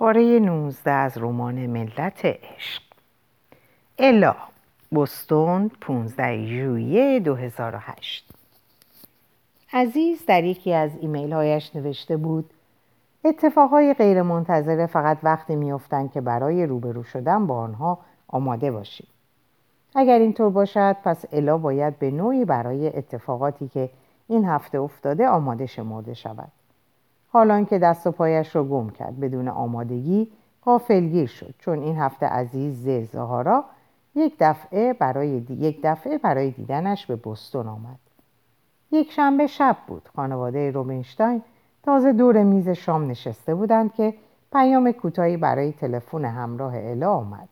پاره 19 از رمان ملت عشق. الا بستون 15 ژوئیه 2008 عزیز در یکی از ایمیل هایش نوشته بود اتفاقهای غیر منتظره فقط وقتی میافتند که برای روبرو شدن با آنها آماده باشیم. اگر اینطور باشد پس الا باید به نوعی برای اتفاقاتی که این هفته افتاده آماده شمرده شود. حالان که دست و پایش را گم کرد. بدون آمادگی غافلگیر شد. چون این هفته عزیز زهارا یک دفعه برای یک دفعه برای دیدنش به بستون آمد. یک شنبه شب بود. خانواده روبینشتاین تازه دور میز شام نشسته بودند که پیام کوتاهی برای تلفن همراه الا آمد.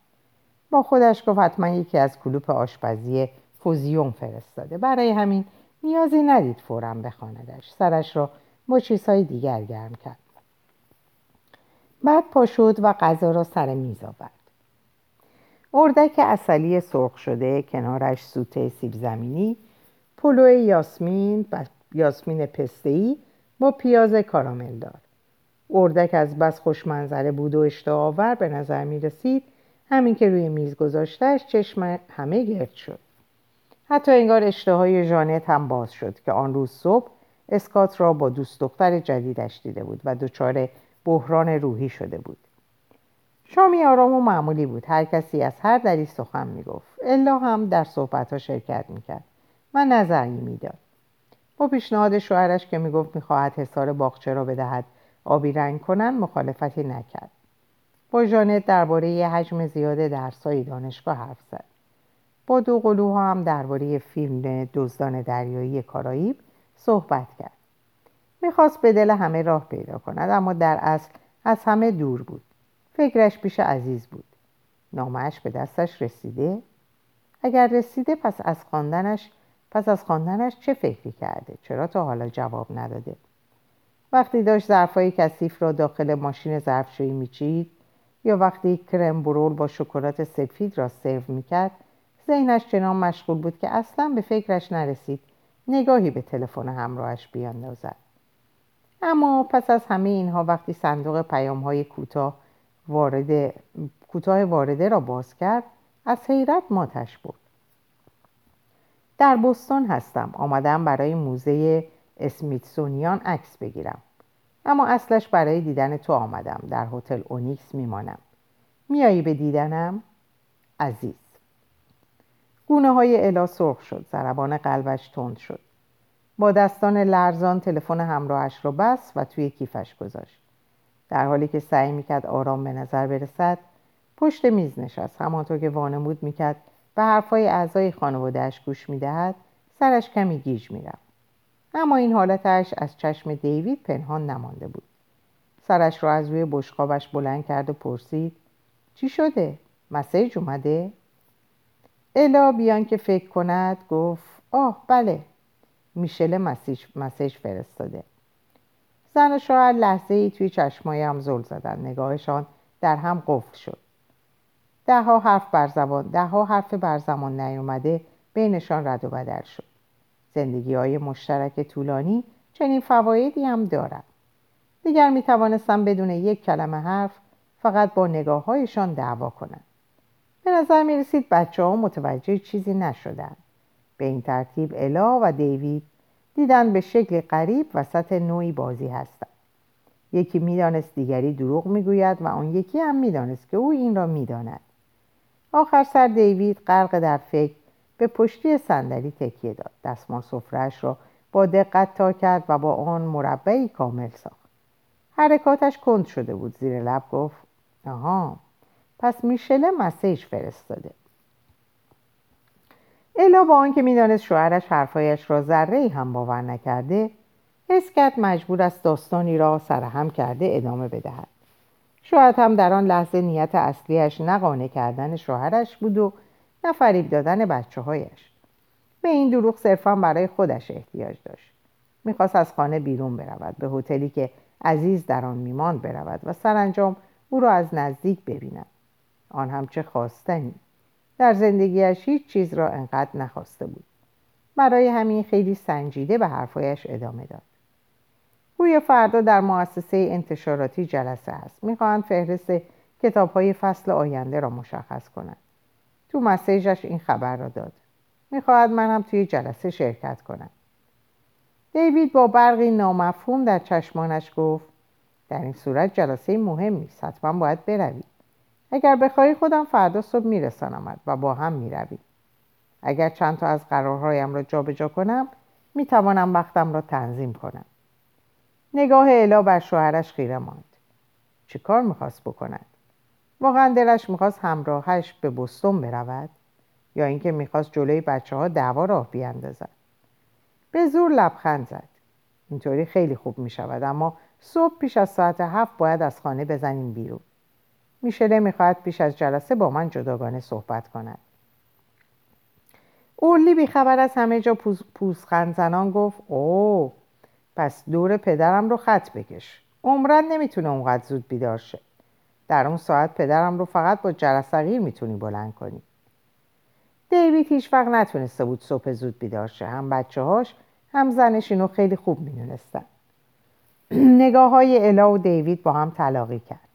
با خودش گفت حتما یکی از کلوپ آشپزی فوزیوم فرستاده. برای همین نیازی ندید فورا بخواندش. سرش را با چیزهای دیگر گرم کرد. بعد پا شد و غذا را سر میز آورد. اردک اصلی سرخ شده کنارش سوته سیب زمینی پلو یاسمین و یاسمین پستهی با پیاز کارامل دار. اردک از بس خوشمنظره بود و اشتها آور به نظر می رسید همین که روی میز گذاشتهش چشم همه گرد شد. حتی انگار اشتهای ژانت هم باز شد که آن روز صبح اسکات را با دوست دختر جدیدش دیده بود و دچار بحران روحی شده بود. شامی آرام و معمولی بود. هر کسی از هر دری سخن می‌گفت. الا هم در صحبتها شرکت می‌کرد. و نظری می‌داد. با پیشنهاد شوهرش که می‌گفت می‌خواهد حصار باغچه را بدهد آبی رنگ کنند مخالفتی نکرد. با ژانت درباره حجم زیاد درسهای دانشگاه حرف زد. با دو قلوها هم درباره فیلم دزدان دریایی کارائیب صحبت کرد. می‌خواست به دل همه راه پیدا کند اما در اصل از همه دور بود. فکرش پیش عزیز بود. نامش به دستش رسیده؟ اگر رسیده پس از خواندنش پس از خواندنش چه فکری کرده؟ چرا تا حالا جواب نداده؟ وقتی داشت ظرفهای کثیف را داخل ماشین ظرفشویی میچید یا وقتی کرم برول با شکلات سفید را سرو می‌کرد ذهنش چنان مشغول بود که اصلا به فکرش نرسید. نگاهی به تلفن همراهش بیاندازد. اما پس از همه اینها وقتی صندوق پیام های کوتاه وارد کوتاه وارده را باز کرد از حیرت ماتش برد. در بستون هستم آمدم برای موزه اسمیتسونیان عکس بگیرم. اما اصلش برای دیدن تو آمدم در هتل اونیکس میمانم. میایی به دیدنم؟ عزیز. گونه های الا سرخ شد ضربان قلبش تند شد. با دستان لرزان تلفن همراهش را بست و توی کیفش گذاشت. در حالی که سعی می‌کرد آرام به نظر برسد پشت میز نشست. همانطور که وانمود می‌کرد به حرفهای اعضای خانوادهاش گوش می‌دهد سرش کمی گیج می‌رفت. اما این حالتش از چشم دیوید پنهان نمانده بود. سرش را از روی بشقابش بلند کرد و پرسید چی شده؟ مسیج اومده؟ الا بیان که فکر کند گفت آه بله. میشل مسیج, مسیج فرستاده. زن و شوهر لحظه ای توی چشمای هم زل زدن. نگاهشان در هم قفل شد. ده ها حرف بر زبان ده ها حرف بر زمان نیومده بینشان رد و بدل شد. زندگی های مشترک طولانی چنین فوایدی هم دارد. دیگر می توانستم بدون یک کلمه حرف فقط با نگاه هایشان دعوا کنند به نظر می رسید بچه ها متوجه چیزی نشدند به این ترتیب الا و دیوید دیدن به شکل غریب وسط نوعی بازی هستند یکی می‌دانست دیگری دروغ می‌گوید و آن یکی هم می‌دانست که او این را می‌داند. آخر سر دیوید غرق در فکر به پشتی صندلی تکیه داد. دستمال سفرهاش را با دقت تا کرد و با آن مربعی کامل ساخت. حرکاتش کند شده بود زیر لب گفت آها. پس میشله مسیج فرستاده. الا با آنکه می‌دانست شوهرش حرفایش را ذره هم باور نکرده حس کرد مجبور است داستانی را سرهم کرده ادامه بدهد. شاید هم در آن لحظه نیت اصلیش نقانه کردن شوهرش بود و نه فریب دادن بچه هایش به این دروغ صرفا برای خودش احتیاج داشت. می‌خواست از خانه بیرون برود به هتلی که عزیز در آن میماند برود و سرانجام او را از نزدیک ببیند. آن هم چه خواستنی. در زندگیش هیچ چیز را انقدر نخواسته بود. برای همین خیلی سنجیده به حرفایش ادامه داد. گویا فردا در مؤسسه انتشاراتی جلسه است. می‌خواهند فهرست کتاب های فصل آینده را مشخص کنند. تو مسیجش این خبر را داد. می‌خواهد من هم توی جلسه شرکت کنم. دیوید با برقی نامفهوم در چشمانش گفت در این صورت جلسه مهمی است حتما باید بروی اگر بخواهی خودم فردا صبح میرسانمد و با هم می‌رویم اگر چند تا از قرارهایم را جابجا کنم می‌توانم وقتم را تنظیم کنم. نگاه الا بر شوهرش خیره ماند. چه کار می‌خواست بکند؟ واقعا دلش می‌خواست همراهش به بستون برود؟ یا اینکه می‌خواست جلوی بچه ها دعوا راه بیاندازد؟ به زور لبخند زد. اینطوری خیلی خوب می‌شود اما صبح پیش از ساعت هفت باید از خانه بزنیم بیرون. میشله می‌خواهد پیش از جلسه با من جداگانه صحبت کند. اورلی بیخبر از همه جا پوز، پوزخند زنان گفت اوه پس دور پدرم رو خط بکش. عمرن نمی‌تونه اونقدر زود بیدار شه. در اون ساعت پدرم رو فقط با جرثقیل می‌تونی بلند کنی. دیوید هیچ وقت نتونسته بود صبح زود بیدار شه. هم بچه هاش هم زنش اینو خیلی خوب می‌دونستن. نگاه های الا و دیوید با هم تلاقی کرد.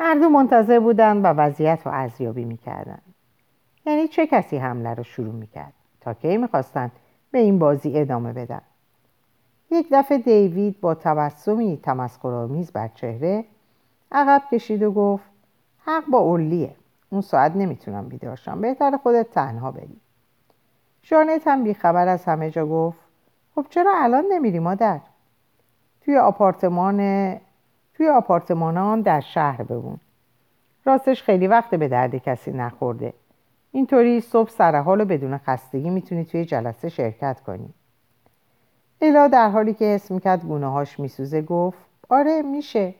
هر دو منتظر بودند و وضعیت رو ارزیابی می‌کردن. یعنی چه کسی حمله رو شروع می‌کرد تا کی می‌خواستند به این بازی ادامه بدن؟ یک دفعه دیوید با تبسمی تمسخرآمیز بر چهره عقب کشید و گفت حق با اولیه. اون ساعت نمی‌تونم بیدارشم بهتر خودت تنها بری. جانت هم بیخبر از همه جا گفت خب چرا الان نمیری مادر؟ توی آپارتمان توی آپارتمانان در شهر بمون. راستش خیلی وقت به درد کسی نخورده. اینطوری صبح سرحال و بدون خستگی می‌تونی توی جلسه شرکت کنی. الا در حالی که حس می‌کرد گونه میسوزه گفت آره میشه.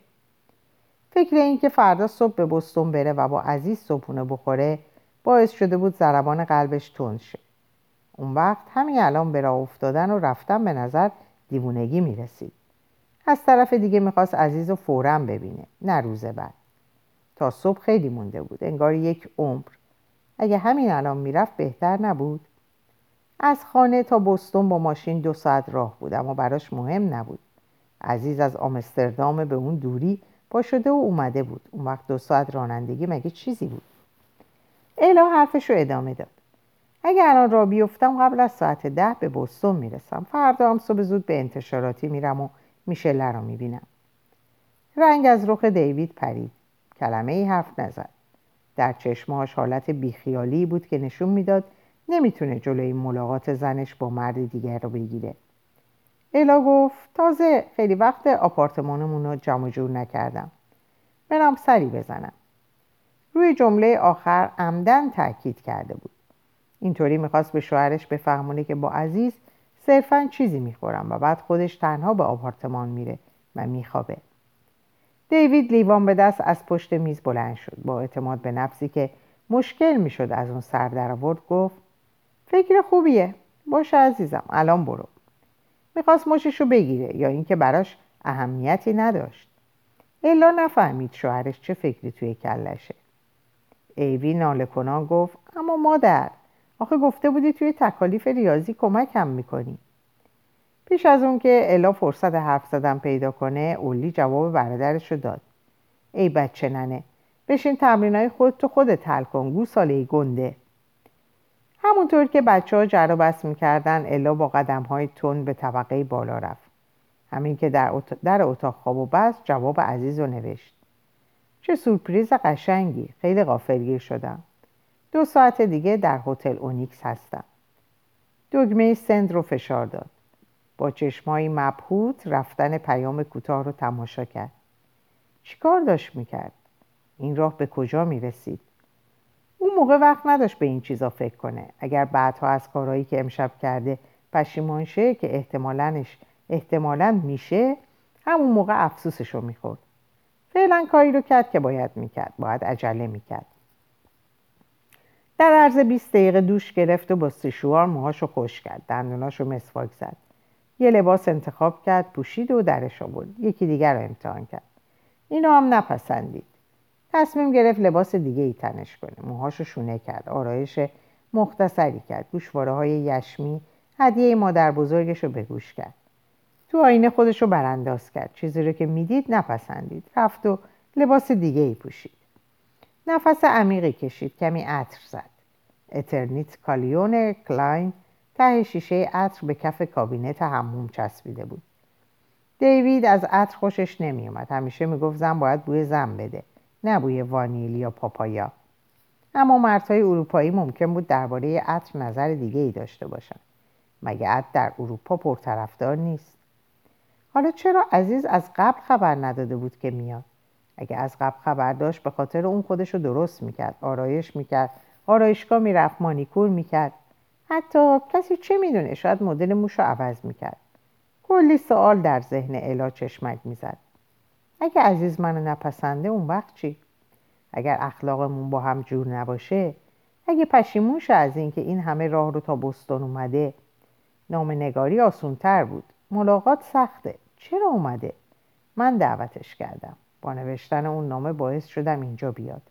فکر این که فردا صبح به بستون بره و با عزیز صبحونه بخوره باعث شده بود ضربان قلبش تند شه. اون وقت همین الان به راه افتادن و رفتن به نظر دیوونگی می‌رسید. از طرف دیگه می‌خواست عزیز رو فورا ببینه نه روز بعد. تا صبح خیلی مونده بود انگار یک عمر. اگه همین الان می‌رفت بهتر نبود. از خانه تا بستون با ماشین دو ساعت راه بود اما براش مهم نبود. عزیز از آمستردام به اون دوری با شده و اومده بود. اون وقت دو ساعت رانندگی مگه چیزی بود؟ الا حرفش رو ادامه داد. اگه الان را بیفتم قبل از ساعت ده به بستون می‌رسم. فردا هم صبح زود به انتشاراتی میرم و میشله رو می‌بینم. رنگ از رخ دیوید پرید. کلمه ای حرف نزد. در چشمهاش حالت بیخیالی بود که نشون می‌داد نمی‌تونه جلوی ملاقات زنش با مرد دیگر رو بگیره. الا گفت تازه خیلی وقت آپارتمانمون رو جمع جور نکردم. برم سری بزنم. روی جمله آخر عمدن تاکید کرده بود. اینطوری می‌خواست به شوهرش بفهمونه که با عزیز صرفا چیزی می‌خورم و بعد خودش تنها به آپارتمان میره و میخوابه. دیوید لیوان به دست از پشت میز بلند شد. با اعتماد به نفسی که مشکل می‌شد از اون سر در آورد گفت فکر خوبیه. باشه عزیزم. الان برو. می‌خواست مشش رو بگیره یا اینکه براش اهمیتی نداشت. الا نفهمید شوهرش چه فکری توی کلشه ایوی ناله کنان گفت اما مادر آخه گفته بودی توی تکالیف ریاضی کمکم می‌کنی. پیش از اون که الا فرصت حرف زدن پیدا کنه اولی جواب برادرش رو داد. ای بچه ننه بشین تمرینای خود تو خودت حل کن گو ساله گنده. همونطور که بچه ها جر بس می‌کردن الا با قدم های تون به طبقه بالا رفت. همین که در, در اتاق خواب و بس جواب عزیز رو نوشت. چه سورپریز قشنگی خیلی غافلگیر شدم. دو ساعت دیگه در هتل اونیکس هستم. دگمه سند رو فشار داد. با چشمایی مبهوت رفتن پیام کوتاه رو تماشا کرد. چیکار داشت می‌کرد؟ این راه به کجا می‌رسید؟ اون موقع وقت نداشت به این چیزا فکر کنه. اگر بعدها از کارهایی که امشب کرده پشیمان شه که احتمالنش احتمالا میشه همون موقع افسوسش رو می‌خورد. فعلا کاری رو کرد که باید می‌کرد. باید عجله می‌کرد. در عرض 20 دقیقه دوش گرفت و با سیشوار موهاشو خوش کرد. دندوناشو مسواک زد. یه لباس انتخاب کرد پوشید و درش آورد. یکی دیگر رو امتحان کرد. اینو هم نپسندید. تصمیم گرفت لباس دیگه ای تنش کنه. موهاشو شونه کرد. آرایش مختصری کرد. گوشواره های یشمی هدیه مادر بزرگش رو به گوش کرد. تو آینه خودش رو برانداز کرد. چیزی رو که می‌دید نپسندید. رفت و لباس دیگه ای پوشید. نفس عمیقی کشید کمی عطر زد. اترنیت کالیون کلاین ته شیشه عطر به کف کابینت حموم چسبیده بود. دیوید از عطر خوشش نمیومد همیشه می‌گفت زن باید بوی زن بده نه بوی وانیل یا پاپایا. اما مردهای اروپایی ممکن بود درباره عطر نظر دیگه ای داشته باشند. مگه عطر در اروپا پرطرفدار نیست؟ حالا چرا عزیز از قبل خبر نداده بود که میاد؟ اگه از قبل خبر داشت به خاطر اون خودش رو درست می‌کرد آرایش می‌کرد. آرایشگاه می‌رفت مانیکور می‌کرد. حتی کسی چه می‌دونه شاید مدل موش رو عوض می‌کرد. کلی سوال در ذهن الا چشمک می‌زد. اگه عزیز منو نپسنده اون وقت چی؟ اگر اخلاقمون با هم جور نباشه اگه پشیمون از اینکه این همه راه رو تا بستون اومده. نام نگاری آسونتر بود. ملاقات سخته. چرا اومده؟ من دعوتش کردم. با نوشتن اون نامه باعث شدم اینجا بیاد.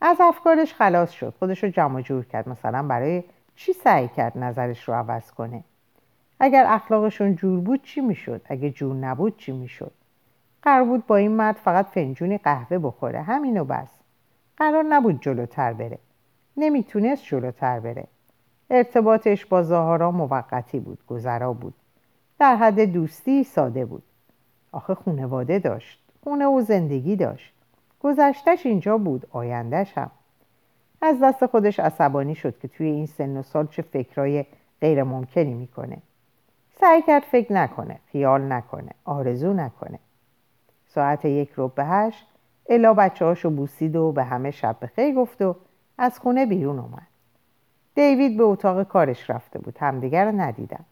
از افکارش خلاص شد. خودش رو جمع جور کرد. مثلا برای چی سعی کرد نظرش رو عوض کنه؟ اگر اخلاقشون جور بود چی می‌شد؟ اگه جور نبود چی می‌شد؟ قرار بود با این مرد فقط فنجونی قهوه بخوره. همینو بس. قرار نبود جلوتر بره. نمی‌تونست جلوتر بره. ارتباطش با زهارا موقتی بود گذرا بود. در حد دوستی ساده بود. آخه خونواده داشت. خونه و زندگی داشت. گذشتش اینجا بود آیندهش هم. از دست خودش عصبانی شد که توی این سن و سال چه فکرای غیر ممکنی می‌کنه. سعی کرد فکر نکنه خیال نکنه آرزو نکنه. ساعت یک رو به هشت الا بچه بوسید و به همه شب بخیر گفت و از خونه بیرون اومد. دیوید به اتاق کارش رفته بود همدیگر رو ندیدن.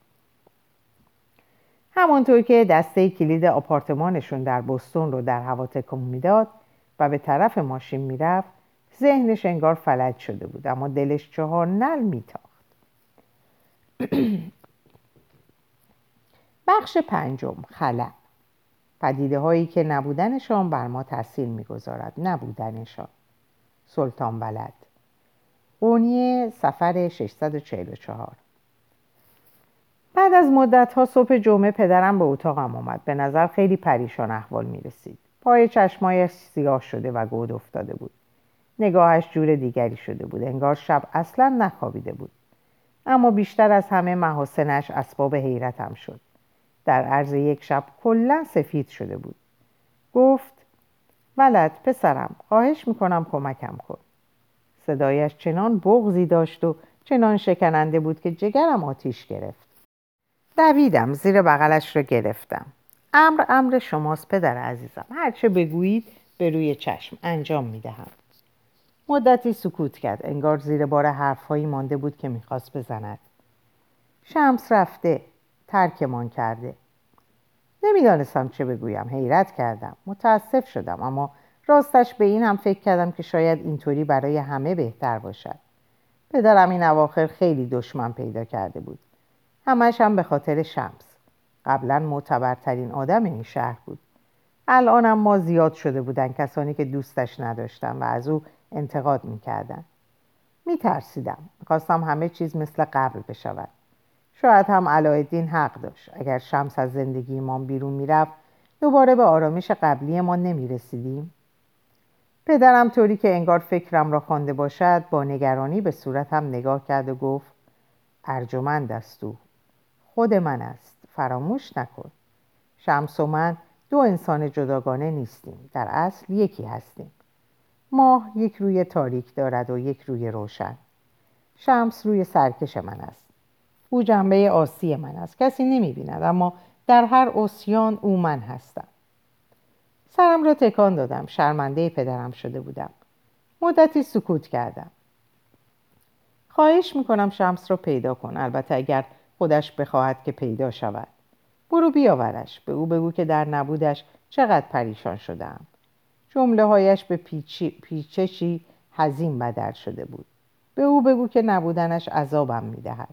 همانطور که دسته کلید آپارتمانشون در بستون رو در هوا تکون می‌داد و به طرف ماشین می‌رفت ذهنش انگار فلج شده بود اما دلش چهار نل میتاخت. بخش پنجم خلع پدیده هایی که نبودنشان بر ما تاثیر می‌گذارد. نبودنشان. سلطان بلد قونیه سفر 644 بعد از مدت ها صبح جمعه پدرم به اتاقم آمد. به نظر خیلی پریشان احوال می رسید پای چشمایش سیاه شده و گود افتاده بود. نگاهش جور دیگری شده بود. انگار شب اصلا نخوابیده بود. اما بیشتر از همه محاسنش اسباب حیرتم شد. در عرض یک شب کلا سفید شده بود. گفت ولد پسرم خواهش می‌کنم کمکم کن. صدایش چنان بغزی داشت و چنان شکننده بود که جگرم آتیش گرفت. دویدم زیر بغلش را گرفتم. امر امر شماست پدر عزیزم. هرچه بگویید به روی چشم انجام می‌دهم. مدتی سکوت کرد. انگار زیر بار حرفهایی مانده بود که می‌خواست بزند. شمس رفته ترکمان کرده. نمی‌دانستم چه بگویم. حیرت کردم. متاسف شدم اما راستش به این هم فکر کردم که شاید اینطوری برای همه بهتر باشد. پدرم این اواخر خیلی دشمن پیدا کرده بود. همش هم به خاطر شمس. قبلا معتبرترین آدم این شهر بود. الانم ما زیاد شده بودن کسانی که دوستش نداشتن و از او انتقاد می‌کردن. میترسیدم. می‌خواستم همه چیز مثل قبل بشود. شاید هم علایالدین حق داشت. اگر شمس از زندگی ما بیرون می‌رفت دوباره به آرامش قبلی ما نمی‌رسیدیم. پدرم طوری که انگار فکرم را خوانده باشد با نگرانی به صورتم نگاه کرد و گفت ارجمند است او. خود من است. فراموش نکن. شمس و من دو انسان جداگانه نیستیم. در اصل یکی هستیم. ماه یک روی تاریک دارد و یک روی روشن. شمس روی سرکش من است. او جنبه آسی من است. کسی نمی بیند اما در هر اسیان او من هستم. سرم را تکان دادم. شرمنده پدرم شده بودم. مدتی سکوت کردم. خواهش می‌کنم شمس را پیدا کن. البته اگر خودش بخواهد که پیدا شود. برو بیاورش. به او بگو که در نبودش چقدر پریشان شدم. جمله هایش به پیچشی حزین بدر شده بود. به او بگو که نبودنش عذابم می‌دهد.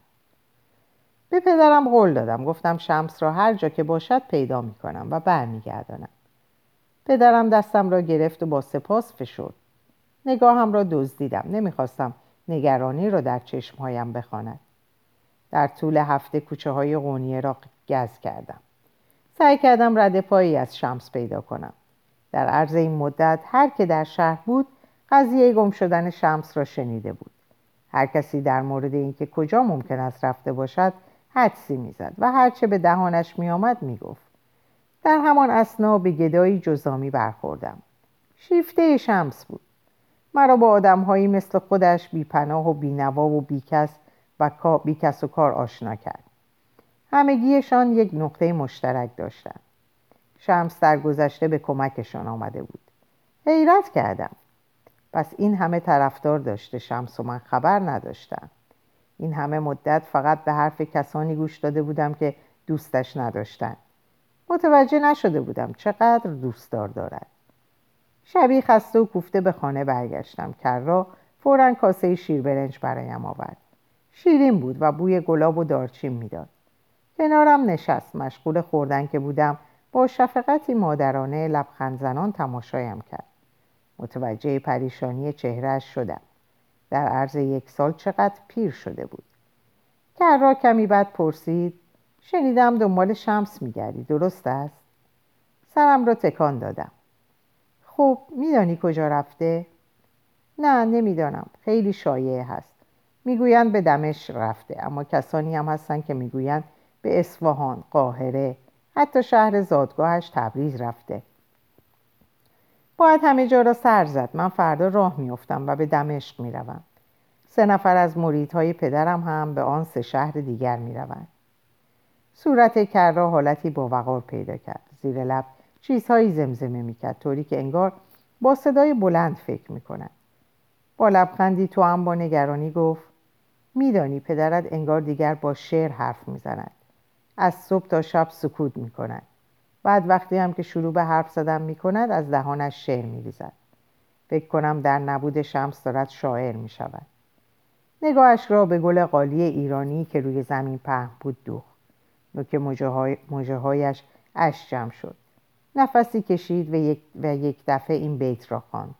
به پدرم قول دادم. گفتم شمس را هر جا که باشد پیدا می‌کنم و برمیگردانم. پدرم دستم را گرفت و با سپاس فشرد. نگاهم را دزدیدم. نمی‌خواستم نگرانی را در چشمهایم بخواند. در طول هفته کوچه های قونیه را گز کردم. سعی کردم رد پایی از شمس پیدا کنم. در عرض این مدت هر که در شهر بود قضیه گم شدن شمس را شنیده بود. هر کسی در مورد اینکه کجا ممکن است رفته باشد حدسی می‌زد و هرچه به دهانش میآمد می‌گفت. در همان اسنا به گدایی جزامی برخوردم. شیفته شمس بود. مرا با آدمهایی مثل خودش بیپناه و بینوا و بیکس و بیکس و کار آشنا کرد. همگیشان یک نقطه مشترک داشتند شمس در گذشته به کمکشان آمده بود. حیرت کردم. پس این همه طرفدار داشته شمس و من خبر نداشتم. این همه مدت فقط به حرف کسانی گوش داده بودم که دوستش نداشتند متوجه نشده بودم چقدر دوستدار دارد. شبی خسته و کوفته به خانه برگشتم. کرا فورا کاسه شیر برنج برایم آورد. شیرین بود و بوی گلاب و دارچین می‌داد. کنارم نشست مشغول خوردن که بودم با شفقتی مادرانه لبخند زنان تماشایم کرد. متوجه پریشانی چهرهش شدم. در عرض یک سال چقدر پیر شده بود. کرا کمی بعد پرسید شنیدم دنبال شمس میگردی درست است؟ سرم را تکان دادم. خب میدانی کجا رفته؟ نه نمی‌دانم. خیلی شایعه هست. می‌گویند به دمشق رفته اما کسانی هم هستن که می‌گویند به اصفهان قاهره حتی شهر زادگاهش تبریز رفته. باید همه جا را سر زد. من فردا راه میافتم و به دمشق می‌روم. سه نفر از مریدهای پدرم هم به آن سه شهر دیگر می‌روند. صورت کرا حالتی با وقار پیدا کرد. زیر لب چیزهایی زمزمه می‌کرد طوری که انگار با صدای بلند فکر می‌کند. با لبخندی تو هم با نگرانی گفت میدانی پدرت انگار دیگر با شعر حرف می‌زند. از صبح تا شب سکوت می‌کند. بعد وقتی هم که شروع به حرف زدن می‌کند از دهانش شعر میریزد. فکر کنم در نبود شمس دارد شاعر می‌شود. نگاهش را به گل قالی ایرانی که روی زمین پهن بود دوخت. نوک مجه هایش اش جمع شد. نفسی کشید و یک, و یک دفعه این بیت را خواند.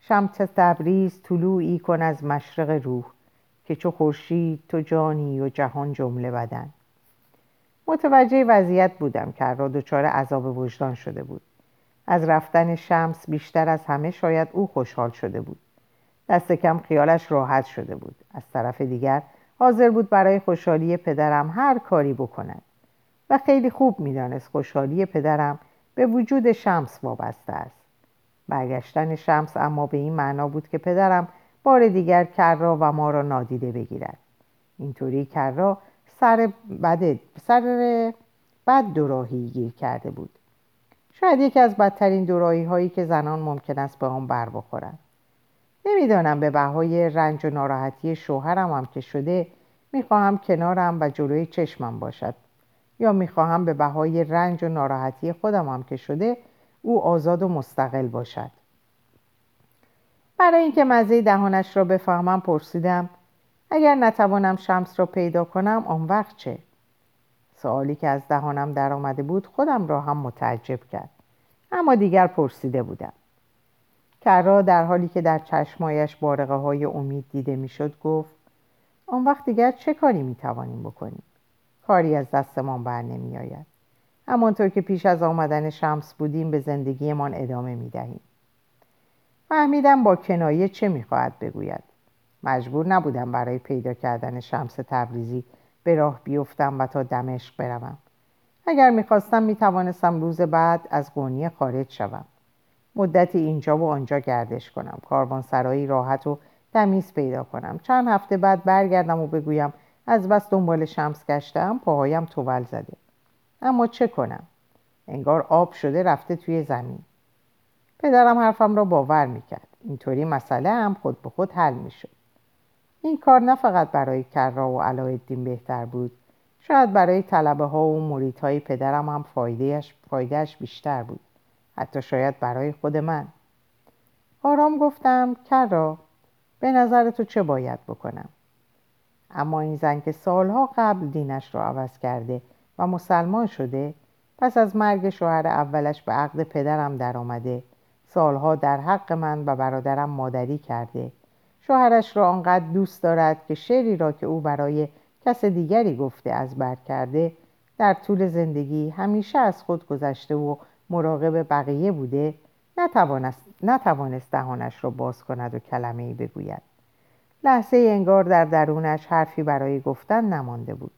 شمس تبریز طلوعی کن از مشرق روح. که چو خورشید تو جانی و جهان جمله بدن. متوجه وضعیت بودم که را دچار عذاب وجدان شده بود. از رفتن شمس بیشتر از همه شاید او خوشحال شده بود. دست کم خیالش راحت شده بود. از طرف دیگر حاضر بود برای خوشحالی پدرم هر کاری بکند. و خیلی خوب می‌دانست خوشحالی پدرم به وجود شمس وابسته است. برگشتن شمس اما به این معنا بود که پدرم بار دیگر کرا و ما را نادیده بگیرد. اینطوری کرا سر بد سر بد دوراهی گیر کرده بود. شاید یکی از بدترین دوراهی هایی که زنان ممکن است به آن بر بخورند. نمی‌دانم به بهای رنج و ناراحتی شوهرم هم که شده می‌خواهم کنارم و جلوی چشمم باشد. یا می‌خواهم به بهای رنج و ناراحتی خودم هم که شده او آزاد و مستقل باشد. برای اینکه مزه دهانش را بفهمم پرسیدم. اگر نتوانم شمس را پیدا کنم آن وقت چه؟ سوالی که از دهانم در آمده بود خودم را هم متعجب کرد. اما دیگر پرسیده بودم. کرا در حالی که در چشمایش بارقه های امید دیده می‌شد گفت آن وقت دیگر چه کاری می توانیم بکنیم؟ کاری از دستمان بر نمی آید همانطور که پیش از آمدن شمس بودیم به زندگیمان ادامه می دهیم فهمیدم با کنایه چه می‌خواهد بگوید. مجبور نبودم برای پیدا کردن شمس تبریزی به راه بیفتم و تا دمشق بروم. اگر می‌خواستم می‌توانستم روز بعد از قونیه خارج شوم. مدتی اینجا و آنجا گردش کنم. کاروانسرایی راحت و تمیز پیدا کنم. چند هفته بعد برگردم و بگویم از بس دنبال شمس گشتم پاهایم توول زده. اما چه کنم؟ انگار آب شده رفته توی زمین. پدرم حرفم را باور می‌کرد. اینطوری مسئله هم خود به خود حل می‌شد. این کار نه فقط برای کرا و علایالدین بهتر بود. شاید برای طلبه ها و مریدهای پدرم هم فایدهش, فایدهش بیشتر بود. حتی شاید برای خود من. آرام گفتم کرا به نظر تو چه باید بکنم؟ اما این زن که سالها قبل دینش را عوض کرده و مسلمان شده پس از مرگ شوهر اولش به عقد پدرم در آمده سالها در حق من و برادرم مادری کرده. شوهرش را آنقدر دوست دارد که شعری را که او برای کس دیگری گفته از بر کرده در طول زندگی همیشه از خود گذشته و مراقب بقیه بوده نتوانست, نتوانست دهانش را باز کند و کلمه ای بگوید. لحظه انگار در درونش حرفی برای گفتن نمانده بود.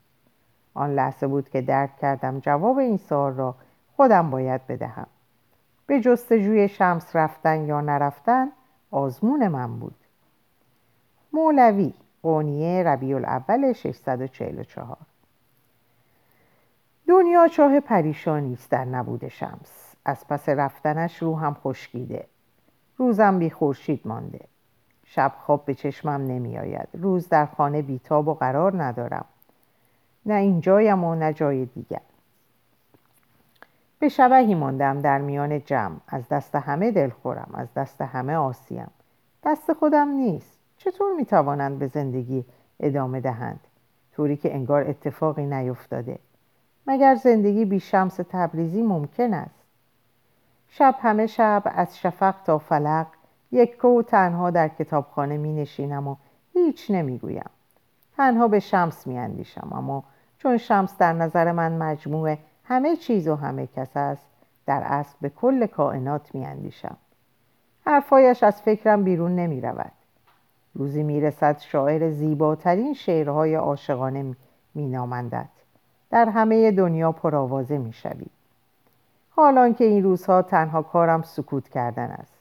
آن لحظه بود که درک کردم جواب این سوال را خودم باید بدهم. به جستجوی شمس رفتن یا نرفتن آزمون من بود. مولوی قونیه ربیع الاول 644 دنیا چاه پریشانی است در نبود شمس. از پس رفتنش روحم خشکیده. روزم بی خورشید مانده. شب خواب به چشمم نمی آید. روز در خانه بیتاب و قرار ندارم. نه اینجایم و نه جای دیگر به شبهی ماندم در میان جمع. از دست همه دلخورم از دست همه آسیم. دست خودم نیست. چطور می‌توانند به زندگی ادامه دهند؟ طوری که انگار اتفاقی نیفتاده. مگر زندگی بی شمس تبریزی ممکن است؟ شب همه شب از شفق تا فلق یک کو تنها در کتابخانه می نشینم و هیچ نمی‌گویم. تنها به شمس می اندیشم اما چون شمس در نظر من مجموع همه چیز و همه کس است. در اصل به کل کائنات می اندیشم حرفایش از فکرم بیرون نمی رود روزی می رسد شاعر زیباترین شعرهای عاشقانه می نامندد در همه دنیا پرآوازه می شوی. حالان که این روزها تنها کارم سکوت کردن است.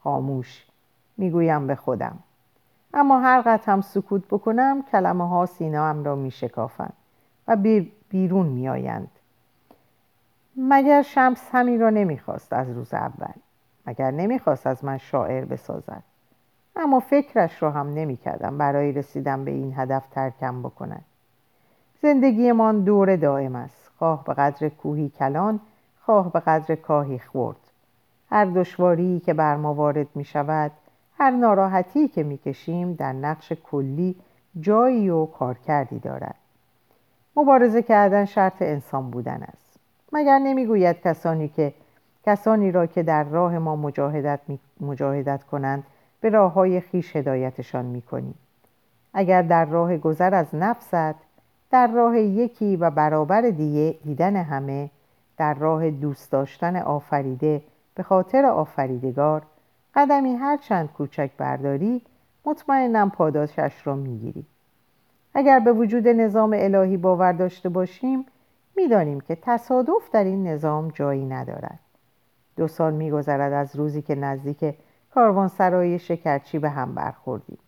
خاموش می‌گویم به خودم. اما هر قطع هم سکوت بکنم کلمه ها سینا هم را می شکافند و بیرون می آیند. مگر شمس همین را نمی‌خواست از روز اول؟ مگر نمی‌خواست از من شاعر بسازد؟ اما فکرش را هم نمی‌کردم برای رسیدن به این هدف ترکم بکند زندگیمان دور دائم است. خواه به قدر کوهی کلان خواه به قدر کاهی خورد. هر دشواری که بر ما وارد می شود هر ناراحتی که می کشیم در نقش کلی جایی و کارکردی دارد. مبارزه کردن شرط انسان بودن است. مگر نمی‌گوید کسانی که کسانی را که در راه ما مجاهدت, مجاهدت کنند به راه های خیش هدایتشان می‌کنی اگر در راه گذر از نفست در راه یکی و برابر دیدن همه در راه دوست داشتن آفریده به خاطر آفریدگار قدمی هر چند کوچک برداری مطمئنم پاداشش را می‌گیری اگر به وجود نظام الهی باور داشته باشیم می‌دانیم که تصادف در این نظام جایی ندارد. دو سال میگذرد از روزی که نزدیک کاروانسرای شکرچی به هم برخوردیم.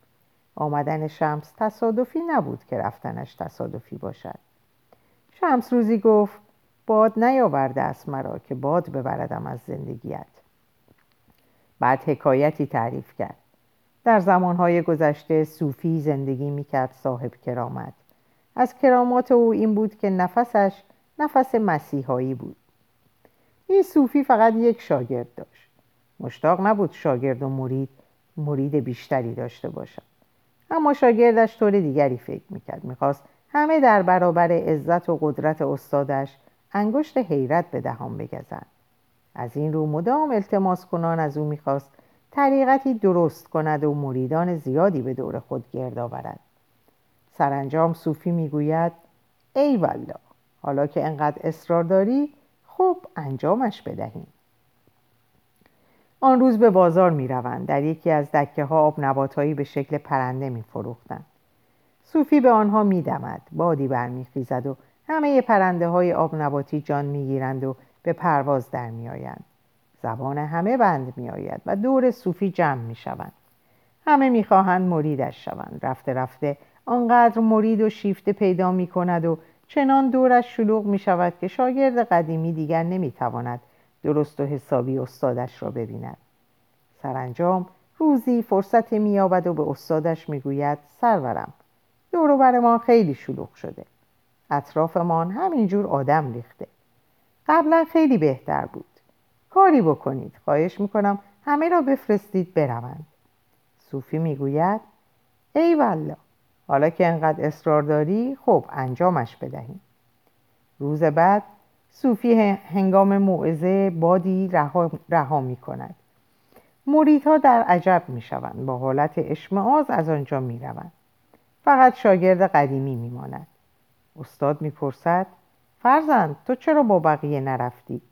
آمدن شمس تصادفی نبود که رفتنش تصادفی باشد. شمس روزی گفت باد نیاورده است مرا که باد ببردم از زندگیت بعد حکایتی تعریف کرد. در زمانهای گذشته صوفی زندگی می‌کرد صاحب کرامت. از کرامات او این بود که نفسش نفس مسیحایی بود. این صوفی فقط یک شاگرد داشت. مشتاق نبود شاگرد و مرید مرید بیشتری داشته باشد. اما شاگردش طور دیگری فکر می‌کرد. می‌خواست همه در برابر عزت و قدرت استادش انگشت حیرت به دهان بگزند. از این رو مدام التماس کنان از او می‌خواست طریقتی درست کند و مریدان زیادی به دور خود گرد آورد سرانجام صوفی می‌گوید ای والله حالا که انقدر اصرار داری خب انجامش بدهیم آن روز به بازار می روند. در یکی از دکه ها آب نباتهایی به شکل پرنده می فروختن. صوفی به آنها می دمد. بادی برمیخیزد و همه پرنده های آب نباتی جان می گیرند و به پرواز در می آیند. زبان همه بند می آید و دور صوفی جمع می شوند. همه می خواهند مریدش شوند. رفته رفته آنقدر مرید و شیفته پیدا می کند و چنان دورش شلوغ می شود که شاگرد قدیمی دیگر نمی تواند درست و حسابی استادش را ببیند. سرانجام روزی فرصتی مییابد و به استادش می‌گوید سرورم دور ما خیلی شلوغ شده. اطرافمان همینجور آدم ریخته. قبلا خیلی بهتر بود. کاری بکنید. خواهش می‌کنم همه را بفرستید بروند. صوفی می‌گوید ای والله حالا که انقدر اصرار داری خب انجامش بدهیم روز بعد صوفی هنگام موعظه بادی رها, رها می کند مریدها در عجب می شوند با حالت اشمعاز از آنجا می روند فقط شاگرد قدیمی می ماند استاد می پرسد فرزند تو چرا با بقیه نرفتی؟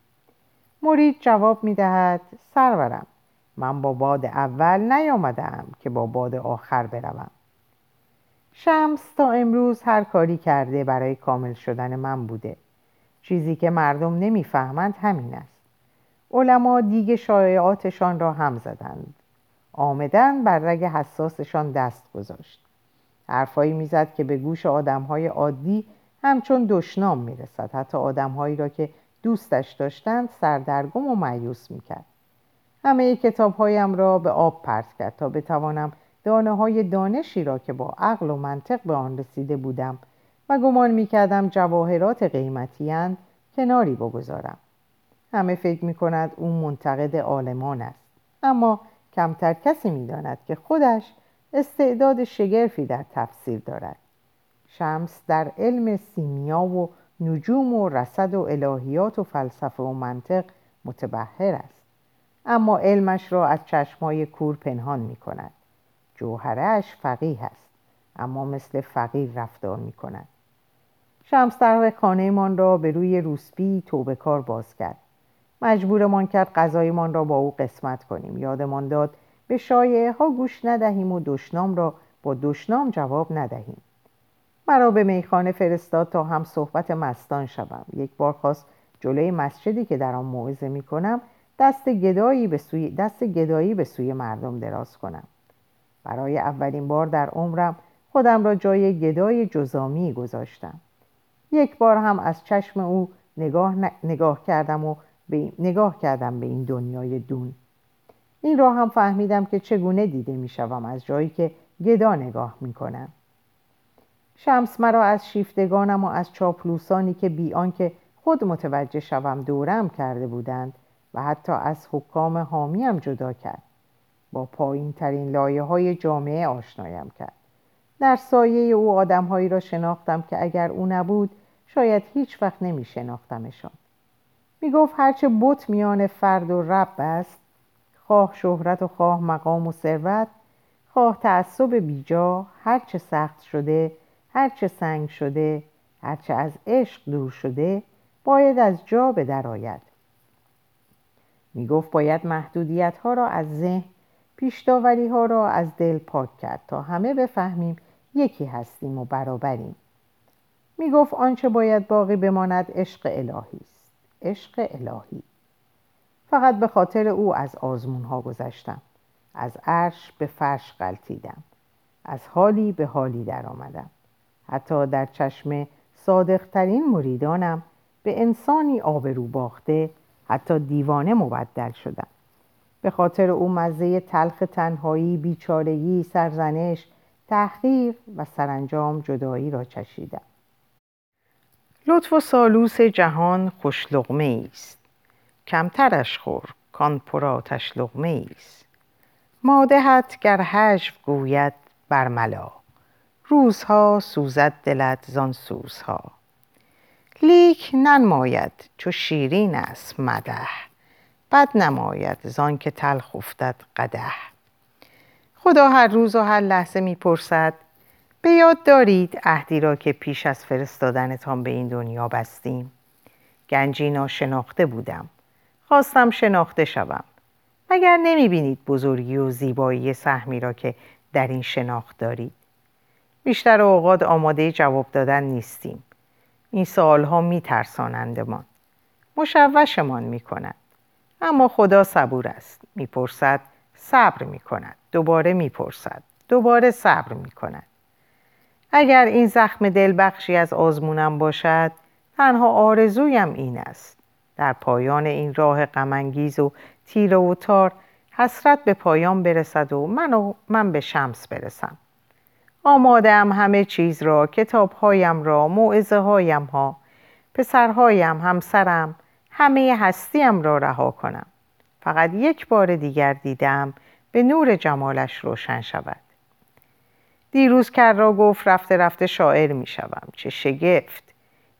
مرید جواب می دهد سرورم من با باد اول نیامدم که با باد آخر بروم. شمس تا امروز هر کاری کرده برای کامل شدن من بوده. چیزی که مردم نمی‌فهمند همین است. علما دیگ شایعاتشان را هم زدند. آمدن بر رگ حساسشان دست گذاشت. حرفایی می‌زد که به گوش آدمهای عادی همچون دشنام می‌رسد. حتی آدمهایی را که دوستش داشتند سردرگم و معیوس می‌کرد. همه کتابهایم را به آب پرت کرد تا بتوانم دانه های دانشی را که با عقل و منطق به آن رسیده بودم و گمان می‌کردم جواهرات قیمتی کناری بگذارم. همه فکر می کند او منتقد عالمان است. اما کمتر کسی می‌داند که خودش استعداد شگرفی در تفسیر دارد. شمس در علم سیمیا و نجوم و رصد و الهیات و فلسفه و منطق متبهر است. اما علمش را از چشمای کور پنهان می کند جوهرش فقیه است اما مثل فقیر رفتار می کند شمس در خانهمان را به روی روسبی توبه کار باز کرد. مجبورمان کرد غذایمان را با او قسمت کنیم. یادمان داد به شایعه ها گوش ندهیم و دشنام را با دشنام جواب ندهیم. مرا به میخانه فرستاد تا هم صحبت مستان شوم. یک بار خواست جلوی مسجدی که در آن موعظه می کنم دست گدایی به سوی دست گدایی به سوی مردم دراز کنم. برای اولین بار در عمرم خودم را جای گدای جزامی گذاشتم. یک بار هم از چشم او نگاه, نگاه کردم و به... نگاه کردم به این دنیای دون. این را هم فهمیدم که چگونه دیده می شوم از جایی که گدا نگاه می کنم. شمس مرا از شیفتگانم و از چاپلوسانی که بی که خود متوجه شوم دورم کرده بودند و حتی از حکام حامیم جدا کرد. با پایین ترین لایه های جامعه آشنایم کرد. در سایه او آدمهایی را شناختم که اگر او نبود شاید هیچ وقت نمی شناختمشان می گفت هرچه بت میان فرد و رب است خواه شهرت و خواه مقام و ثروت خواه تعصب بیجا هرچه سخت شده هرچه سنگ شده هرچه از عشق دور شده باید از جا به درآید می گفت باید محدودیت ها را از ذهن پیشداوری ها را از دل پاک کرد تا همه بفهمیم یکی هستیم و برابریم. می گفت آنچه باید باقی بماند عشق الهی است. عشق الهی. فقط به خاطر او از آزمون ها گذشتم. از عرش به فرش غلطیدم از حالی به حالی در آمدم حتی در چشم صادقترین مریدانم به انسانی آبرو باخته حتی دیوانه مبدل شدم. به خاطر او مزه تلخ تنهایی بیچارگی سرزنش تحقیر و سرانجام جدایی را چشیدم. لطف و سالوس جهان خوش لغمه است کمترش خور کان پراتش لغمه است مادهت گر هجو گوید برملا روزها سوزد دلت زان سوزها. لیک ننماید چو شیرین است مده بد نماید زان که تلخ افتد قده خدا هر روز و هر لحظه می‌پرسد به یاد دارید عهدی را که پیش از فرستادنتان به این دنیا بستیم. گنجی ناشناخته بودم. خواستم شناخته شوم. مگر نمی‌بینید بزرگی و زیبایی سهمی را که در این شناخت دارید؟ بیشتر اوقات آماده جواب دادن نیستیم. این سوالها میترسانندمان. مشوشمان می‌کند اما خدا صبور است. می‌پرسد صبر می‌کند. دوباره می‌پرسد. دوباره صبر می‌کند. اگر این زخم دل بخشی از آزمونم باشد تنها آرزویم این است. در پایان این راه غمانگیز و تیره و تار حسرت به پایان برسد و من, و من به شمس برسم. آمادم همه چیز را کتابهایم را موعظه هایم ها پسرهایم همسرم همه هستیم را رها کنم. فقط یک بار دیگر دیدم به نور جمالش روشن شود. دیروز کر را گفت رفته رفته شاعر می شوم. چه شگفت.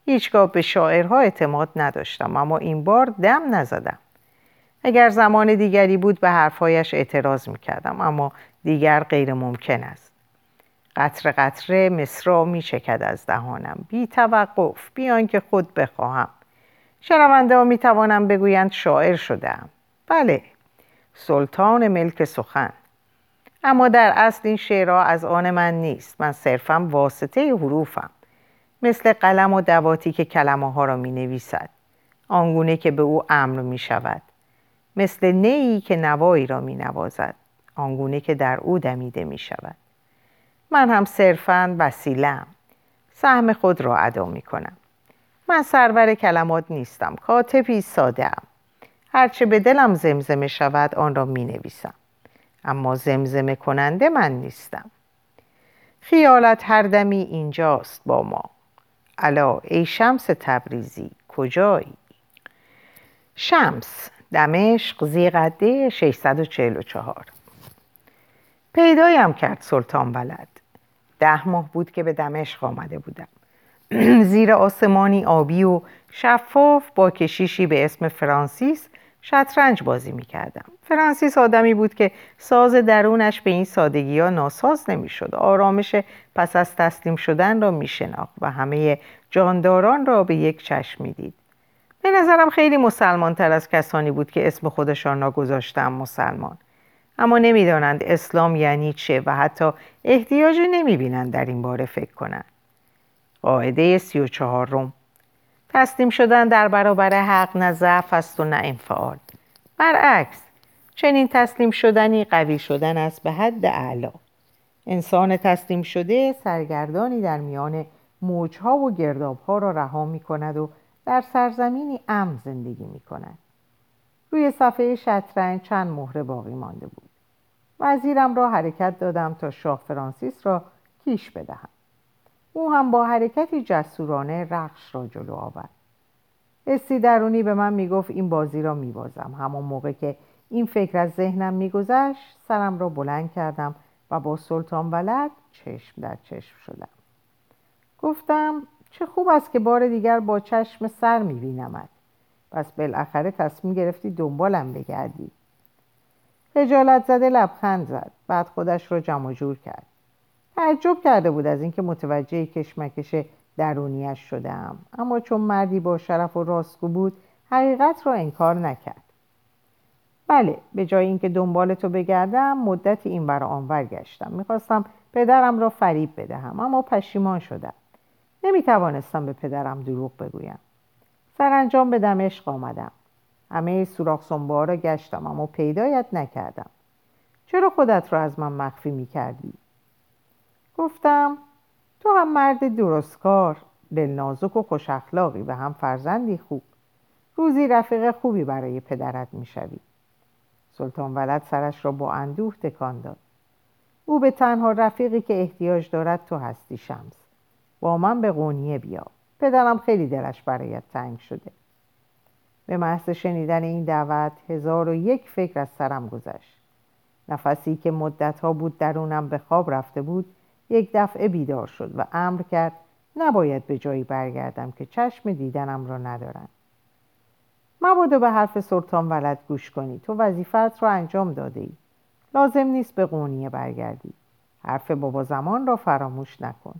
هیچگاه به شاعرها اعتماد نداشتم اما این بار دم نزدم. اگر زمان دیگری بود به حرفهایش اعتراض می کردم اما دیگر غیر ممکن است. قطر قطره مصرا می چکد از دهانم. بی توقف بیان که خود بخواهم. شنونده ها می توانم بگویند شاعر شدم بله سلطان ملک سخن. اما در اصل این شعرها از آن من نیست. من صرفا واسطه حروفم. مثل قلم و دواتی که کلمه ها را می نویسد آنگونه که به او امر می شود مثل نیی که نوایی را می نوازد آنگونه که در او دمیده می شود من هم صرفا وسیلم سهم خود را ادا می کنم من سرور کلمات نیستم کاتبی ساده ام. هرچه به دلم زمزمه شود آن را می نویسم اما زمزمه کننده من نیستم. خیالت هر دمی اینجاست با ما. الا ای شمس تبریزی کجایی؟ شمس دمشق زیقده 644 پیدایم کرد سلطان ولد. ده ماه بود که به دمشق آمده بودم. زیر آسمانی آبی و شفاف با کشیشی به اسم فرانسیس شطرنج بازی می کردم. فرانسیس آدمی بود که ساز درونش به این سادگی ها ناساز نمی شد. آرامش پس از تسلیم شدن را می شناخت و همه جانداران را به یک چشم می دید. به نظرم خیلی مسلمان تر از کسانی بود که اسم خودشان را گذاشتم مسلمان. اما نمی‌دانند اسلام یعنی چه و حتی احتیاجی نمی بینند در این باره فکر کنند. قاعده سی و چهار روم تسلیم شدن در برابر حق نه ضعف است و نه انفعال. برعکس چنین تسلیم شدنی قوی شدن است به حد اعلا انسان تسلیم شده سرگردانی در میان موجها و گردابها را رها می کند و در سرزمینی امن زندگی می کند روی صفحه شطرنج چند مهره باقی مانده بود. وزیرم را حرکت دادم تا شاه فرانسیس را کیش بدهم. او هم با حرکتی جسورانه رخش را جلو آورد. حسی درونی به من می‌گفت این بازی را میبازم. همون موقع که این فکر از ذهنم میگذشت سرم را بلند کردم و با سلطان ولد چشم در چشم شدم. گفتم چه خوب است که بار دیگر با چشم سر میبینمت. پس بالاخره تصمیم گرفتی دنبالم بگردی. خجالت زده لبخند زد. بعد خودش را جمع جور کرد. تعجب کرده بود از اینکه متوجه کشمکش درونیش شدم. اما چون مردی با شرف و راستگو بود حقیقت را انکار نکرد. بله به جای اینکه دنبال تو بگردم مدتی این بر آنور گشتم. می‌خواستم پدرم را فریب بدهم اما پشیمان شدم. نمی‌توانستم به پدرم دروغ بگویم. سرانجام به دمشق آمدم. همه سوراخ را گشتم اما پیدایت نکردم. چرا خودت را از من مخفی می‌کردی؟ گفتم تو هم مرد درستکار نازک و خوش اخلاقی و هم فرزندی خوب. روزی رفیق خوبی برای پدرت می‌شوی. سلطان ولد سرش را با اندوه تکان داد. او به تنها رفیقی که احتیاج دارد تو هستی شمس. با من به قونیه بیا. پدرم خیلی دلش برایت تنگ شده. به محض شنیدن این دعوت هزار و یک فکر از سرم گذشت. نفسی که مدتها بود درونم به خواب رفته بود یک دفعه بیدار شد و امر کرد نباید به جایی برگردم که چشم دیدنم را ندارم مبادا به حرف سلطان ولد گوش کنی. تو وظیفت را انجام داده ای لازم نیست به قونیه برگردی. حرف بابا زمان را فراموش نکن.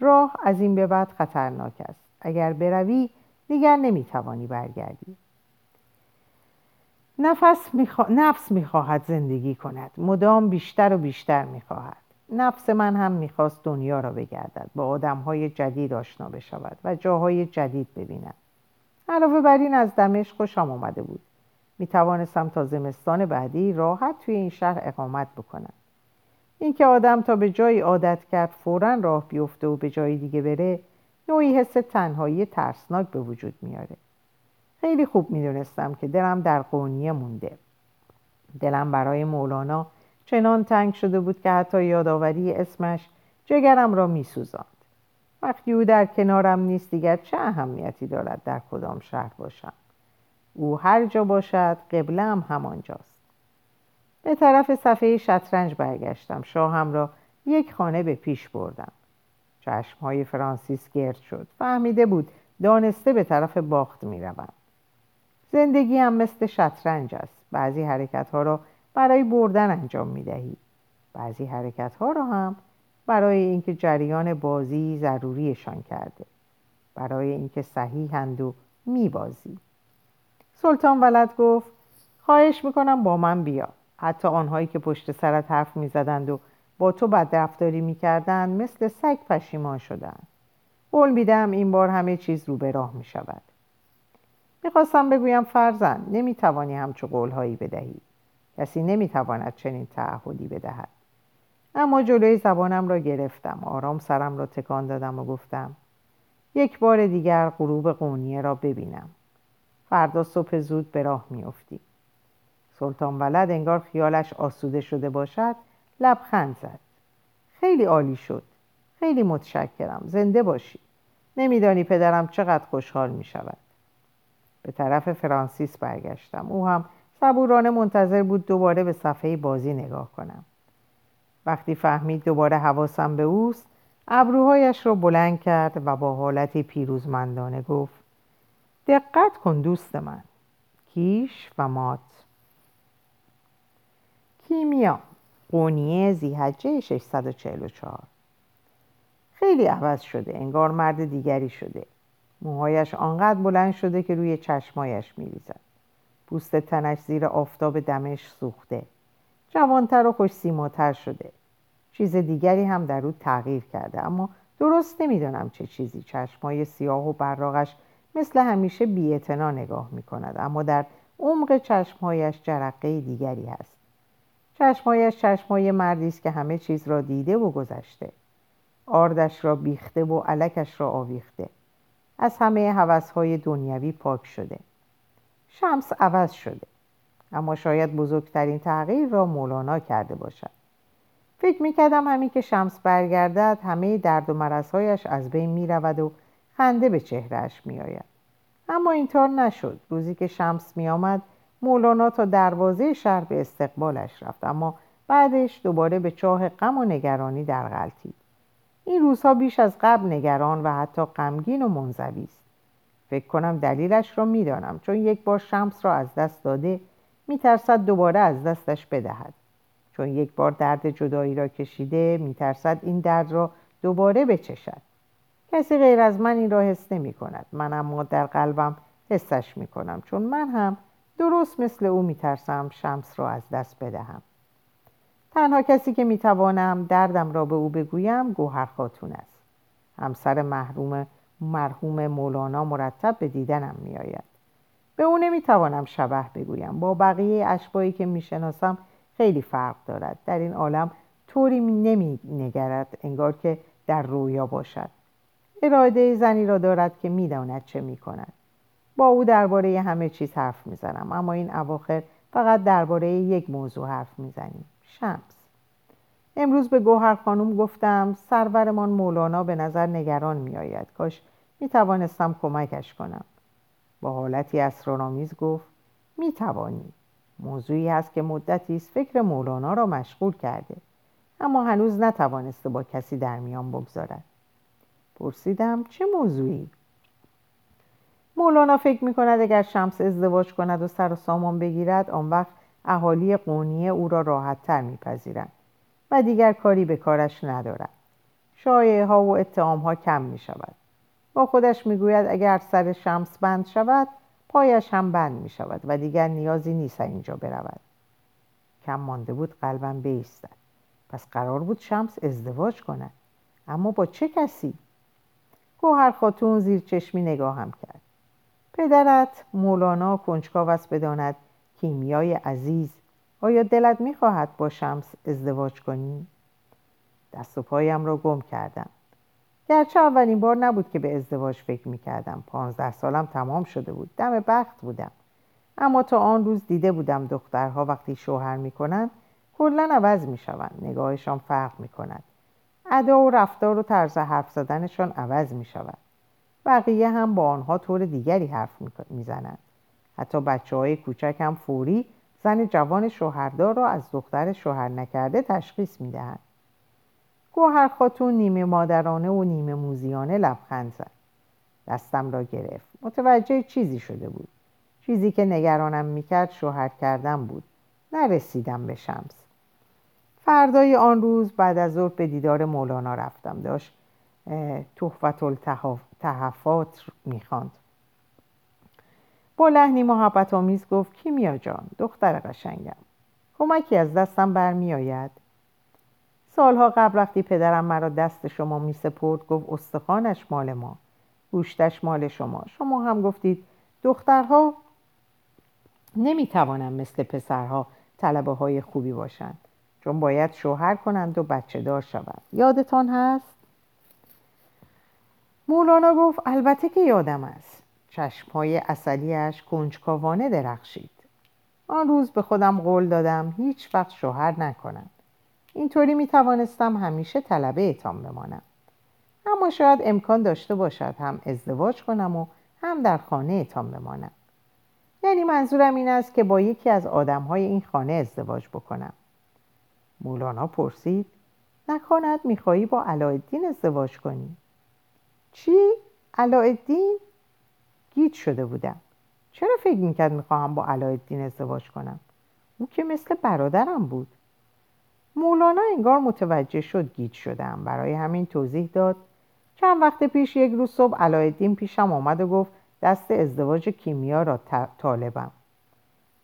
راه از این به بعد خطرناک است. اگر بروی دیگر نمی‌توانی برگردی. نفس میخوا... نفس می‌خواهد زندگی کند. مدام بیشتر و بیشتر می‌خواهد. نفس من هم می‌خواست دنیا را بگردد با آدمهای جدید آشنا بشود و جاهای جدید ببیند. علاوه بر این از دمشق خوشم آمده بود. می توانستم تا زمستان بعدی راحت توی این شهر اقامت بکنم. اینکه آدم تا به جایی عادت کرد فورا راه بیفته و به جای دیگه بره نوعی حس تنهایی ترسناک به وجود میاره. خیلی خوب می‌دونستم که دلم در قونیه مونده. دلم برای مولانا چنان تنگ شده بود که حتی یادآوری اسمش جگرم را میسوزاند. وقتی او در کنارم نیست دیگر چه اهمیتی دارد در کدام شهر باشم؟ او هر جا باشد قبلم همانجاست. به طرف صفحه شطرنج برگشتم. شاهم را یک خانه به پیش بردم. چشمهای فرانسیس گرد شد. فهمیده بود دانسته به طرف باخت می روم. زندگی هم مثل شطرنج است. بعضی حرکت ها را برای بردن انجام می دهی بعضی حرکت ها را هم برای اینکه جریان بازی ضروریشان کرده. برای اینکه صحیحند و میبازی. سلطان ولد گفت خواهش می‌کنم با من بیا. حتی آنهایی که پشت سرت حرف می‌زدند و با تو بدرفتاری می‌کردند مثل سگ پشیمان شدند. قول میدم این بار همه چیز رو به راه می‌شود. می‌خواستم بگویم فرزند نمی‌توانی همچو قولهایی بدهی. کسی نمی‌تواند چنین تعهدی بدهد. اما جلوی زبانم را گرفتم آرام سرم را تکان دادم و گفتم یک بار دیگر غروب قونیه را ببینم. فردا صبح زود به راه میافتی. سلطان ولد انگار خیالش آسوده شده باشد لبخند زد. خیلی عالی شد. خیلی متشکرم. زنده باشی. نمیدانی پدرم چقدر خوشحال می شود به طرف فرانسیس برگشتم. او هم صبورانه منتظر بود دوباره به صفحه بازی نگاه کنم. وقتی فهمید دوباره حواسم به اوست ابروهایش را بلند کرد و با حالتی پیروزمندانه گفت دقت کن دوست من کیش و مات. کیمیا قونیه زیحجه 644 خیلی عوض شده انگار مرد دیگری شده. موهایش آنقدر بلند شده که روی چشمایش میریزد. پوست تنش زیر آفتاب دمش سوخته. جوانتر و خوش سیماتر شده. چیز دیگری هم در او تغییر کرده. اما درست نمی‌دانم چه چیزی چشمای سیاه و براغش مثل همیشه بیعتنا نگاه می کند اما در عمق چشمهایش جرقه دیگری هست. چشمهایش چشمای مردی است که همه چیز را دیده و گذشته. آردش را بیخته و علکش را آویخته. از همه حوثهای دنیوی پاک شده. شمس عوض شده. اما شاید بزرگترین تغییر را مولانا کرده باشد. فکر می‌کردم همین که شمس برگردد همه درد و مرزهایش از بین می‌رود و خنده به چهرهش میآید. اما اینطور نشد. روزی که شمس میآمد مولانا تا دروازه شهر به استقبالش رفت. اما بعدش دوباره به چاه غم و نگرانی در غلطید. این روزها بیش از قبل نگران و حتی غمگین و منزوی است. فکر کنم دلیلش را می‌دانم. چون یک بار شمس را از دست داده میترسد دوباره از دستش بدهد. چون یک بار درد جدایی را کشیده میترسد این درد را دوباره بچشد. کسی غیر از من این را حس نمی کند من اما در قلبم حسش می کنم چون من هم درست مثل او میترسم شمس را از دست بدهم. تنها کسی که می‌توانم دردم را به او بگویم گوهر خاتون است. همسر محروم مرحوم مولانا مرتب به دیدنم میآید. به او نمی‌توانم شبه بگویم. با بقیه اشبایی که می‌شناسم خیلی فرق دارد. در این عالم طوری نمی نگرد انگار که در رویا باشد. اراده زنی را دارد که می‌داند چه می‌کند. با او درباره همه چیز حرف می‌زنم اما این اواخر فقط درباره یک موضوع حرف می‌زنیم. شمس. امروز به گوهر خانم گفتم سرورمان مولانا به نظر نگران میآید. کاش می‌توانستم کمکش کنم. با حالتی اسرارآمیز گفت می‌توانی. موضوعی هست که مدتی است فکر مولانا را مشغول کرده اما هنوز نتوانسته با کسی در میان بگذارد. پرسیدم چه موضوعی؟ مولانا فکر می کند اگر شمس ازدواج کند و سر و سامان بگیرد آن وقت اهالی قونیه او را راحت تر میپذیرند. و دیگر کاری به کارش ندارد. شایعه ها و اتهام ها کم می شود با خودش می‌گوید اگر سر شمس بند شود پایش هم بند می شود و دیگر نیازی نیست اینجا برود. کم مانده بود قلبم بیستد. پس قرار بود شمس ازدواج کند. اما با چه کسی؟ گوهر خاتون زیر چشمی نگاهم کرد. پدرت مولانا کنجکاو است بداند کیمیای عزیز آیا دلت می‌خواهد با شمس ازدواج کنی؟ دست و پایم را گم کردم. گرچه اولین بار نبود که به ازدواج فکر می‌کردم. پانزده سالم تمام شده بود. دم بخت بودم. اما تا آن روز دیده بودم دخترها وقتی شوهر می‌کنند کلا عوض می‌شوند. نگاهشان فرق می‌کند. ادا و رفتار و طرز حرف زدنشان عوض می‌شود. بقیه هم با آنها طور دیگری حرف می‌زنند. حتی بچه های کوچک هم فوری زن جوان شوهردار را از دختر شوهر نکرده تشخیص می‌دهند. گوهر خاتون نیمه مادرانه و نیمه موزیانه لبخند زد. دستم را گرفت. متوجه چیزی شده بود. چیزی که نگرانم می‌کرد شوهر کردم بود. نرسیدم به شمس. فردای آن روز بعد از ظهر به دیدار مولانا رفتم. داشت تحفت التحفات می‌خواند. با لحنی محبت آمیز گفت کیمیا جان دختر قشنگم. کمکی از دستم برمیآید. سالها قبل وقتی پدرم مرا دست شما می سپرد گفت استخوانش مال ما گوشتش مال شما. شما هم گفتید دخترها نمی توانند مثل پسرها طلبه های خوبی باشند چون باید شوهر کنند و بچه دار شوند. یادتان هست؟ مولانا گفت البته که یادم است. چشمهای اصلیش کنجکاوانه درخشید. آن روز به خودم قول دادم هیچ وقت شوهر نکنم. اینطوری می توانستم همیشه طلبه ایتان بمانم. اما شاید امکان داشته باشد هم ازدواج کنم و هم در خانه ایتان بمانم. یعنی منظورم این است که با یکی از آدمهای این خانه ازدواج بکنم. مولانا پرسید نکند می‌خواهی با علایالدین ازدواج کنی؟ چی؟ علایالدین؟ گیت شده بودم. چرا فکر می‌کرد می‌خواهم با علایالدین ازدواج کنم؟ او که مثل برادرم بود. مولانا انگار متوجه شد گیج شدم. برای همین توضیح داد. چند وقت پیش یک روز صبح علایالدین پیشم آمد و گفت دست ازدواج کیمیا را طالبم.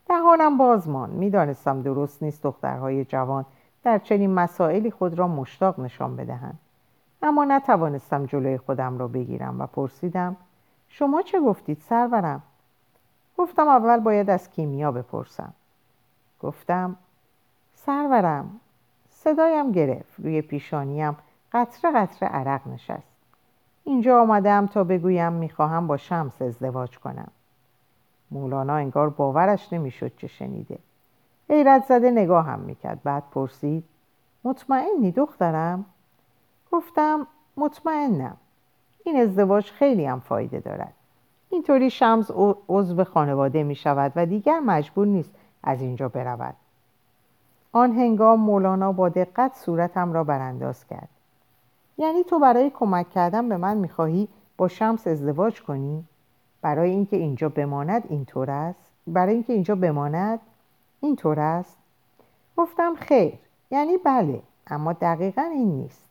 دهانم بازمان می‌دانستم درست نیست دخترهای جوان در چنین مسائلی خود را مشتاق نشان بدهند. اما نتوانستم جلوی خودم را بگیرم و پرسیدم شما چه گفتید سرورم؟ گفتم اول باید از کیمیا بپرسم. گفتم سرورم صدایم گرفت روی پیشانیم قطره قطره عرق نشست. اینجا آمدم تا بگویم می‌خواهم با شمس ازدواج کنم. مولانا انگار باورش نمی‌شد چه شنیده. حیرت زده نگاه هم می‌کرد. بعد پرسید مطمئنی دخترم؟ گفتم مطمئنم. این ازدواج خیلی هم فایده دارد. اینطوری شمس عضو خانواده می شود و دیگر مجبور نیست از اینجا برود. آن هنگام مولانا با دقت صورتم را برانداز کرد. یعنی تو برای کمک کردن به من می‌خواهی با شمس ازدواج کنی؟ برای اینکه اینجا بماند اینطور است؟ برای اینکه اینجا بماند اینطور است؟ گفتم خیر. یعنی بله اما دقیقا این نیست.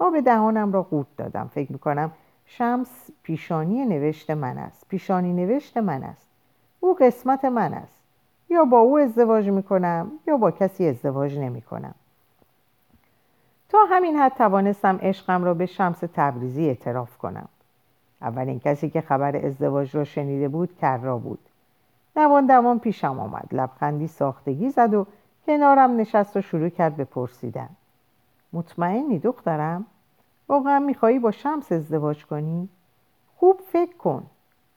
آب دهانم را قورت دادم. فکر می‌کنم شمس پیشانی نوشت من است. پیشانی نوشت من است. او قسمت من است. یا با او ازدواج می‌کنم یا با کسی ازدواج نمی‌کنم. تا همین حد توانستم عشقم را به شمس تبریزی اعتراف کنم. اولین کسی که خبر ازدواج را شنیده بود کرا بود. دوان دوان پیشم آمد. لبخندی ساختگی زد و کنارم نشست و شروع کرد به پرسیدن. مطمئنی دخترم؟ واقعا میخوایی با شمس ازدواج کنی؟ خوب فکر کن.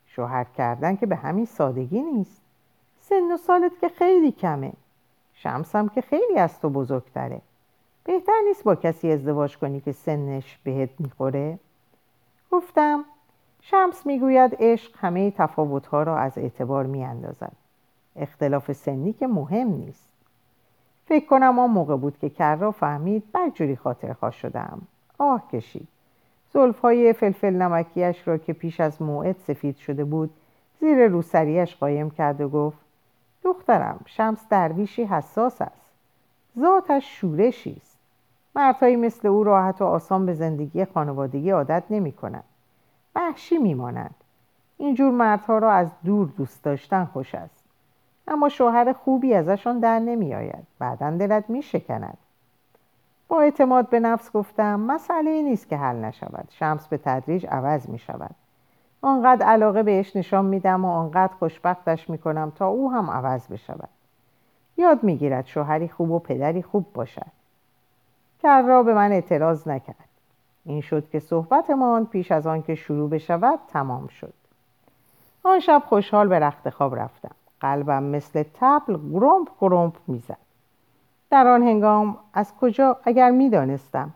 شوهر کردن که به همین سادگی نیست. سن و سالت که خیلی کمه. شمس هم که خیلی از تو بزرگتره. بهتر نیست با کسی ازدواج کنی که سنش بهت می‌خوره؟ گفتم شمس می‌گوید عشق همه تفاوتها را از اعتبار میاندازد. اختلاف سنی که مهم نیست. فکر کنم آن موقع بود که کرا فهمید بدجوری خاطر خواه شدم. آه کشید. زلفهای فلفل نمکیش را که پیش از موعد سفید شده بود زیر روسریش قایم کرد و گفت دخترم شمس درویشی حساس است. ذاتش شورشی است. مردهایی مثل او راحت و آسان به زندگی خانوادگی عادت نمی کنند وحشی میمانند. اینجور مردها را از دور دوست داشتن خوش است. اما شوهر خوبی ازشان در نمی آید بعدا دلت می شکند با اعتماد به نفس گفتم مسئله نیست که حل نشود. شمس به تدریج عوض می شود آنقدر علاقه بهش نشان میدم و آنقدر خوشبختش می‌کنم تا او هم عوض بشود. یاد می‌گیرد شوهری خوب و پدری خوب باشد. کرا به من اعتراض نکرد. این شد که صحبتمان پیش از آن که شروع بشود تمام شد. آن شب خوشحال به رخت خواب رفتم. قلبم مثل تبل گرمپ گرمپ می‌زد. در آن هنگام از کجا اگر می‌دانستم.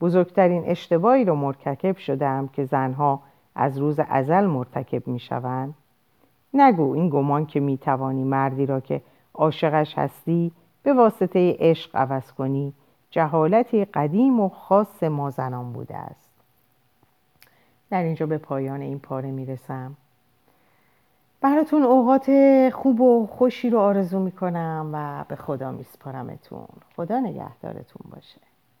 بزرگترین اشتباهی رو مرتکب شدم که زنها از روز ازل مرتکب می‌شوند. نگو این گمان که می‌توانی مردی را که عاشقش هستی به واسطه عشق عوض کنی جهالتی قدیم و خاص ما زنان بوده است. در اینجا به پایان این پاره می‌رسم. براتون اوقات خوب و خوشی رو آرزو می‌کنم و به خدا میسپارمتون. خدا نگهدارتون باشه.